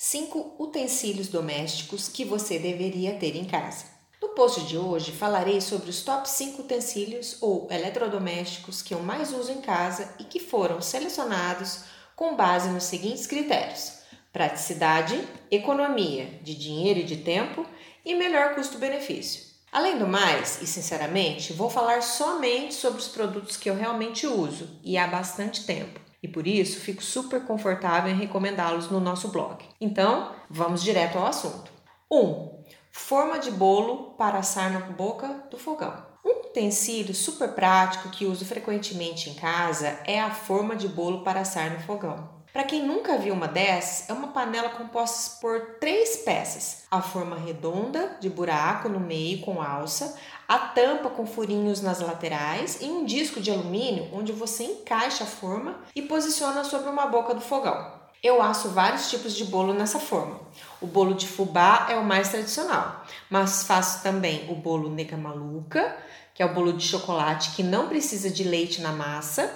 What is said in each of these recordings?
5 utensílios domésticos que você deveria ter em casa. No post de hoje falarei sobre os top 5 utensílios ou eletrodomésticos que eu mais uso em casa e que foram selecionados com base nos seguintes critérios: praticidade, economia de dinheiro e de tempo e melhor custo-benefício. Além do mais, e sinceramente, vou falar somente sobre os produtos que eu realmente uso e há bastante tempo e por isso fico super confortável em recomendá-los no nosso blog. Então, vamos direto ao assunto. 1. Um, forma de bolo para assar na boca do fogão. Um utensílio super prático que uso frequentemente em casa é a forma de bolo para assar no fogão. Para quem nunca viu uma dessas, é uma panela composta por três peças: a forma redonda, de buraco no meio com alça, a tampa com furinhos nas laterais e um disco de alumínio onde você encaixa a forma e posiciona sobre uma boca do fogão. Eu asso vários tipos de bolo nessa forma. O bolo de fubá é o mais tradicional, mas faço também o bolo nega maluca, que é o bolo de chocolate que não precisa de leite na massa,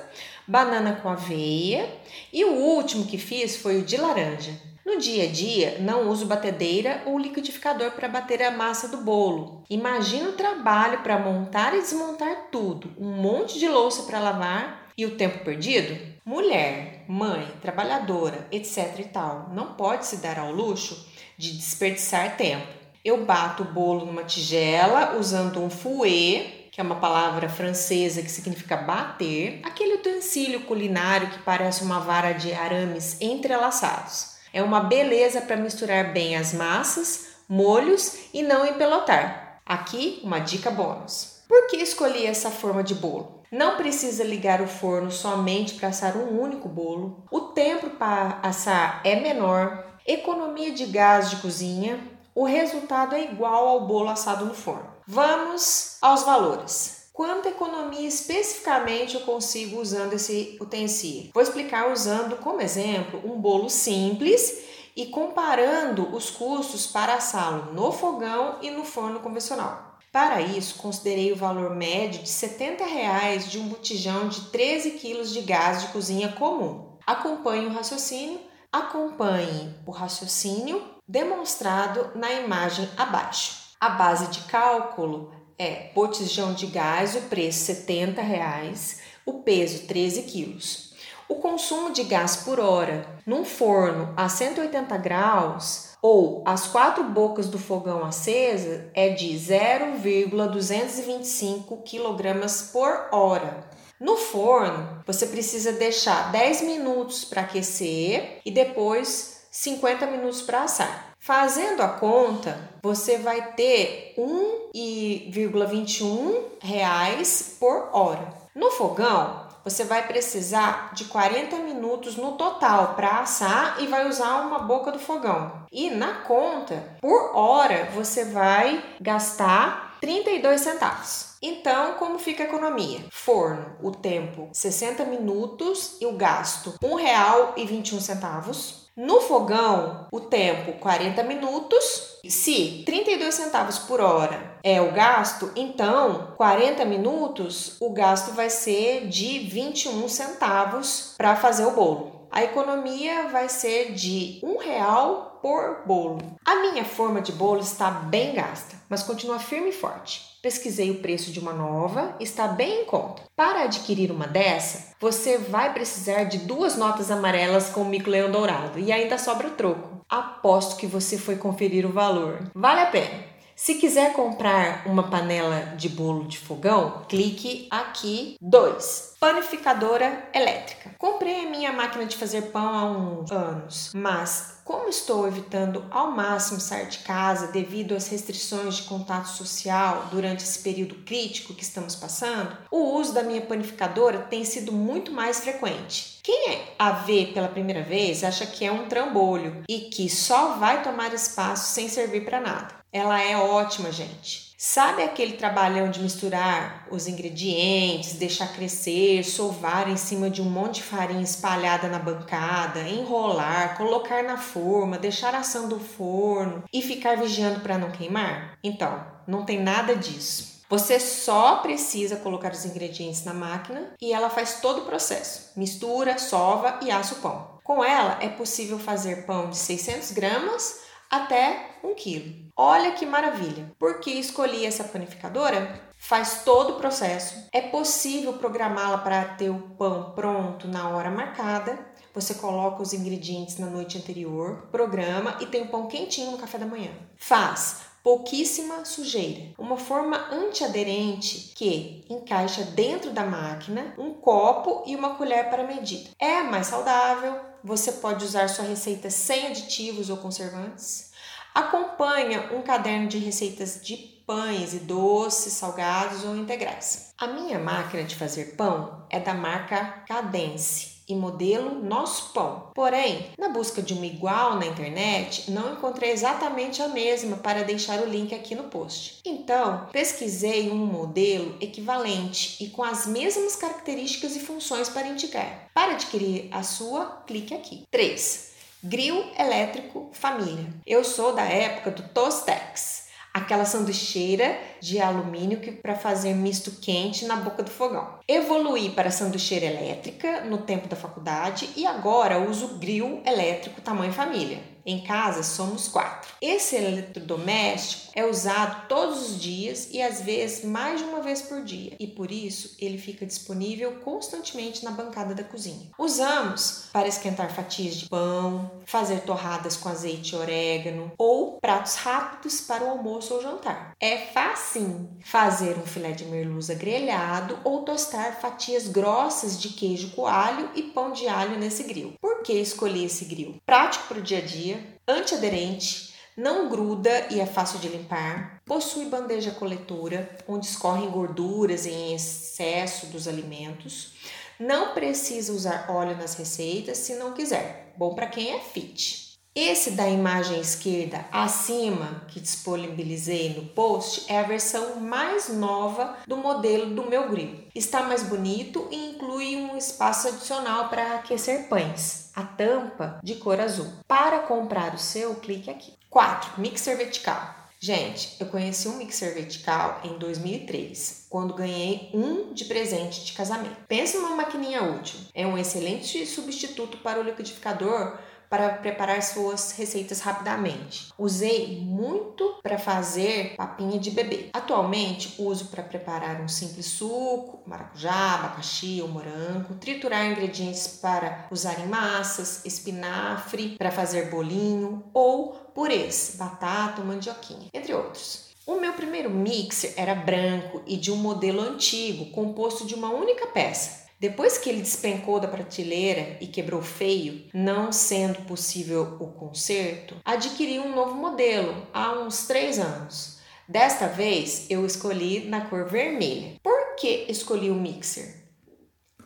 banana com aveia e o último que fiz foi o de laranja. No dia a dia, não uso batedeira ou liquidificador para bater a massa do bolo. Imagina o trabalho para montar e desmontar tudo, um monte de louça para lavar e o tempo perdido? Mulher, mãe, trabalhadora, etc e tal, não pode se dar ao luxo de desperdiçar tempo. Eu bato o bolo numa tigela usando um fouet que é uma palavra francesa que significa bater, aquele utensílio culinário que parece uma vara de arames entrelaçados. É uma beleza para misturar bem as massas, molhos e não empelotar. Aqui uma dica bônus. Por que escolhi essa forma de bolo? Não precisa ligar o forno somente para assar um único bolo. O tempo para assar é menor, economia de gás de cozinha, o resultado é igual ao bolo assado no forno. Vamos aos valores. Quanta economia especificamente eu consigo usando esse utensílio? Vou explicar usando como exemplo um bolo simples e comparando os custos para assá-lo no fogão e no forno convencional. Para isso, considerei o valor médio de 70 reais de um botijão de 13 kg de gás de cozinha comum. Acompanhe o raciocínio, acompanhe o raciocínio demonstrado na imagem abaixo. A base de cálculo é botijão de gás, o preço 70 reais, o peso 13 quilos. O consumo de gás por hora num forno a 180 graus ou as quatro bocas do fogão acesa é de 0,225 kg por hora. No forno, você precisa deixar 10 minutos para aquecer e depois 50 minutos para assar. Fazendo a conta, você vai ter 1,21 reais por hora. No fogão, você vai precisar de 40 minutos no total para assar e vai usar uma boca do fogão. E na conta, por hora, você vai gastar 32 centavos. Então, como fica a economia? Forno, o tempo 60 minutos e o gasto R$ 1,21. No fogão, o tempo 40 minutos. Se 32 centavos por hora é o gasto, então 40 minutos o gasto vai ser de 21 centavos para fazer o bolo. A economia vai ser de um real por bolo. A minha forma de bolo está bem gasta, mas continua firme e forte. Pesquisei o preço de uma nova, está bem em conta. Para adquirir uma dessa, você vai precisar de duas notas amarelas com mico-leão dourado e ainda sobra o troco. Aposto que você foi conferir o valor. Vale a pena. Se quiser comprar uma panela de bolo de fogão, clique aqui 2. Panificadora elétrica. Comprei a minha máquina de fazer pão há uns anos, mas como estou evitando ao máximo sair de casa devido às restrições de contato social durante esse período crítico que estamos passando, o uso da minha panificadora tem sido muito mais frequente. Quem é a ver pela primeira vez acha que é um trambolho e que só vai tomar espaço sem servir para nada. Ela é ótima, gente. Sabe aquele trabalhão de misturar os ingredientes, deixar crescer, sovar em cima de um monte de farinha espalhada na bancada, enrolar, colocar na forma, deixar assando o forno e ficar vigiando para não queimar? Então, não tem nada disso. Você só precisa colocar os ingredientes na máquina e ela faz todo o processo. Mistura, sova e assa o pão. Com ela é possível fazer pão de 600 gramas até 1 quilo. Olha que maravilha! Por que escolhi essa panificadora? Faz todo o processo. É possível programá-la para ter o pão pronto na hora marcada. Você coloca os ingredientes na noite anterior, programa e tem o pão quentinho no café da manhã. Faz pouquíssima sujeira. Uma forma antiaderente que encaixa dentro da máquina um copo e uma colher para medida. É mais saudável, você pode usar sua receita sem aditivos ou conservantes. Acompanha um caderno de receitas de pães e doces, salgados ou integrais. A minha máquina de fazer pão é da marca Cadence e modelo Nosso Pão. Porém, na busca de uma igual na internet, não encontrei exatamente a mesma para deixar o link aqui no post. Então, pesquisei um modelo equivalente e com as mesmas características e funções para indicar. Para adquirir a sua, clique aqui. 3. Grill elétrico família. Eu sou da época do Tostex aquela sanduicheira de alumínio que para fazer misto quente na boca do fogão. Evoluí para sanduicheira elétrica no tempo da faculdade e agora uso grill elétrico tamanho família. Em casa somos quatro. Esse eletrodoméstico é usado todos os dias e às vezes mais de uma vez por dia, e por isso ele fica disponível constantemente na bancada da cozinha. Usamos para esquentar fatias de pão, fazer torradas com azeite e orégano ou pratos rápidos para o almoço ou jantar. É fácil fazer um filé de merluza grelhado ou tostar fatias grossas de queijo coalho e pão de alho nesse grill. Por que escolhi esse grill? Prático para o dia a dia antiaderente, não gruda e é fácil de limpar, possui bandeja coletora, onde escorrem gorduras em excesso dos alimentos, não precisa usar óleo nas receitas se não quiser, bom para quem é fit. Esse da imagem esquerda acima, que disponibilizei no post, é a versão mais nova do modelo do meu grill. Está mais bonito e inclui um espaço adicional para aquecer pães, a tampa de cor azul. Para comprar o seu, clique aqui. 4. Mixer vertical. Gente, eu conheci um mixer vertical em 2003, quando ganhei um de presente de casamento. Pensa numa maquininha útil. É um excelente substituto para o liquidificador para preparar suas receitas rapidamente. Usei muito para fazer papinha de bebê. Atualmente uso para preparar um simples suco, maracujá, abacaxi ou morango, triturar ingredientes para usar em massas, espinafre para fazer bolinho ou purês, batata ou mandioquinha, entre outros. O meu primeiro mixer era branco e de um modelo antigo, composto de uma única peça. Depois que ele despencou da prateleira e quebrou feio, não sendo possível o conserto, adquiri um novo modelo há uns 3 anos. Desta vez eu escolhi na cor vermelha. Por que escolhi o mixer?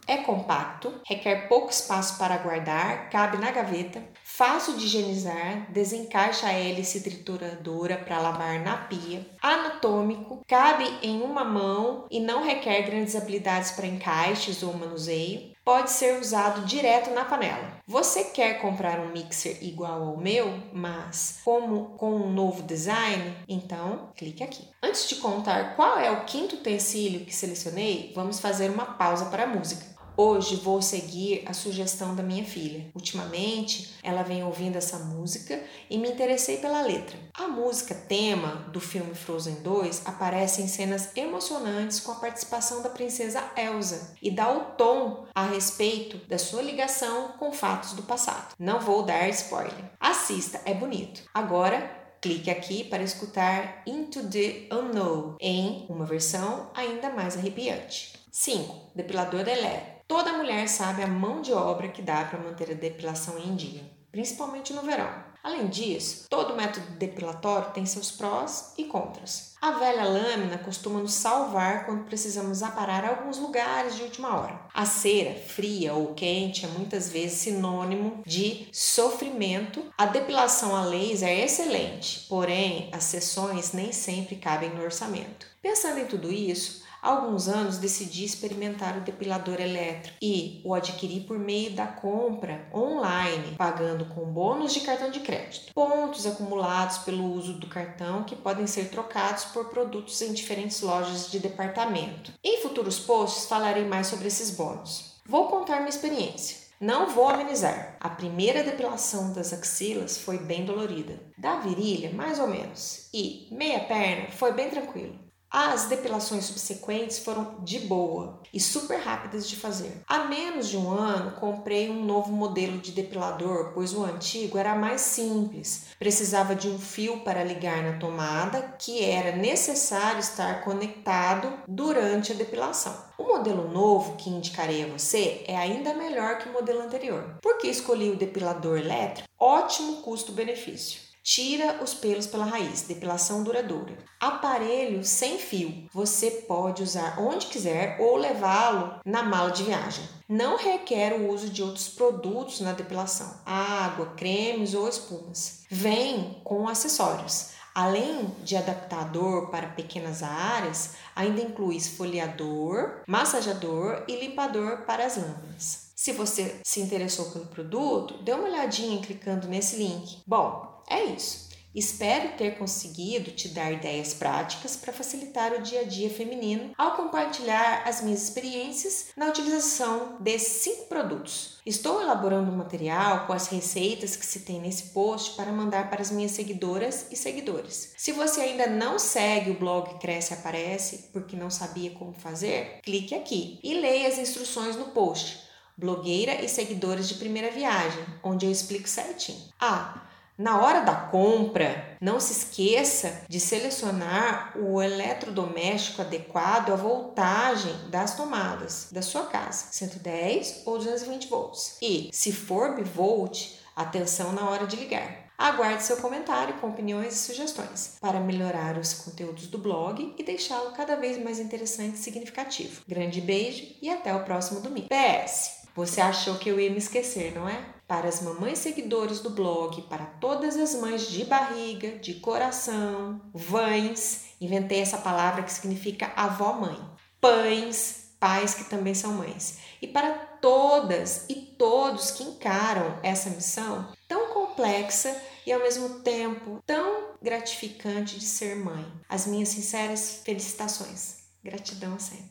É compacto, requer pouco espaço para guardar, cabe na gaveta, fácil de higienizar, desencaixa a hélice trituradora para lavar na pia, anatômico, cabe em uma mão e não requer grandes habilidades para encaixes ou manuseio, pode ser usado direto na panela. Você quer comprar um mixer igual ao meu, mas como com um novo design? Então, clique aqui. Antes de contar qual é o quinto utensílio que selecionei, vamos fazer uma pausa para a música. Hoje vou seguir a sugestão da minha filha. Ultimamente, ela vem ouvindo essa música e me interessei pela letra. A música tema do filme Frozen 2 aparece em cenas emocionantes com a participação da princesa Elsa e dá o tom a respeito da sua ligação com fatos do passado. Não vou dar spoiler. Assista, é bonito. Agora Clique aqui para escutar Into the Unknown em uma versão ainda mais arrepiante. 5. Depilador elétrico. Toda mulher sabe a mão de obra que dá para manter a depilação em dia, principalmente no verão. Além disso, todo método depilatório tem seus prós e contras. A velha lâmina costuma nos salvar quando precisamos aparar alguns lugares de última hora. A cera, fria ou quente, é muitas vezes sinônimo de sofrimento. A depilação a laser é excelente, porém as sessões nem sempre cabem no orçamento. Pensando em tudo isso, Há alguns anos decidi experimentar o depilador elétrico e o adquiri por meio da compra online, pagando com bônus de cartão de crédito. Pontos acumulados pelo uso do cartão que podem ser trocados por produtos em diferentes lojas de departamento. Em futuros posts falarei mais sobre esses bônus. Vou contar minha experiência. Não vou amenizar. A primeira depilação das axilas foi bem dolorida. Da virilha, mais ou menos. E meia perna foi bem tranquilo. As depilações subsequentes foram de boa e super rápidas de fazer. Há menos de um ano, comprei um novo modelo de depilador, pois o antigo era mais simples. Precisava de um fio para ligar na tomada, que era necessário estar conectado durante a depilação. O modelo novo que indicarei a você é ainda melhor que o modelo anterior. Por que escolhi o depilador elétrico? Ótimo custo-benefício. Tira os pelos pela raiz, depilação duradoura. Aparelho sem fio. Você pode usar onde quiser ou levá-lo na mala de viagem. Não requer o uso de outros produtos na depilação, água, cremes ou espumas. Vem com acessórios. Além de adaptador para pequenas áreas, ainda inclui esfoliador, massageador e limpador para as lâminas. Se você se interessou pelo produto, dê uma olhadinha clicando nesse link. Bom, é isso. Espero ter conseguido te dar ideias práticas para facilitar o dia a dia feminino ao compartilhar as minhas experiências na utilização desses cinco produtos. Estou elaborando um material com as receitas que se tem nesse post para mandar para as minhas seguidoras e seguidores. Se você ainda não segue o blog Cresce Aparece porque não sabia como fazer, clique aqui e leia as instruções no post. Blogueira e seguidores de primeira viagem, onde eu explico certinho. Ah, na hora da compra, não se esqueça de selecionar o eletrodoméstico adequado à voltagem das tomadas da sua casa, 110 ou 220 volts. E, se for bivolt, atenção na hora de ligar. Aguarde seu comentário com opiniões e sugestões para melhorar os conteúdos do blog e deixá-lo cada vez mais interessante e significativo. Grande beijo e até o próximo domingo. PS, você achou que eu ia me esquecer, não é? para as mamães seguidores do blog, para todas as mães de barriga, de coração, vães, inventei essa palavra que significa avó-mãe, pães, pais que também são mães, e para todas e todos que encaram essa missão tão complexa e ao mesmo tempo tão gratificante de ser mãe. As minhas sinceras felicitações. Gratidão sempre.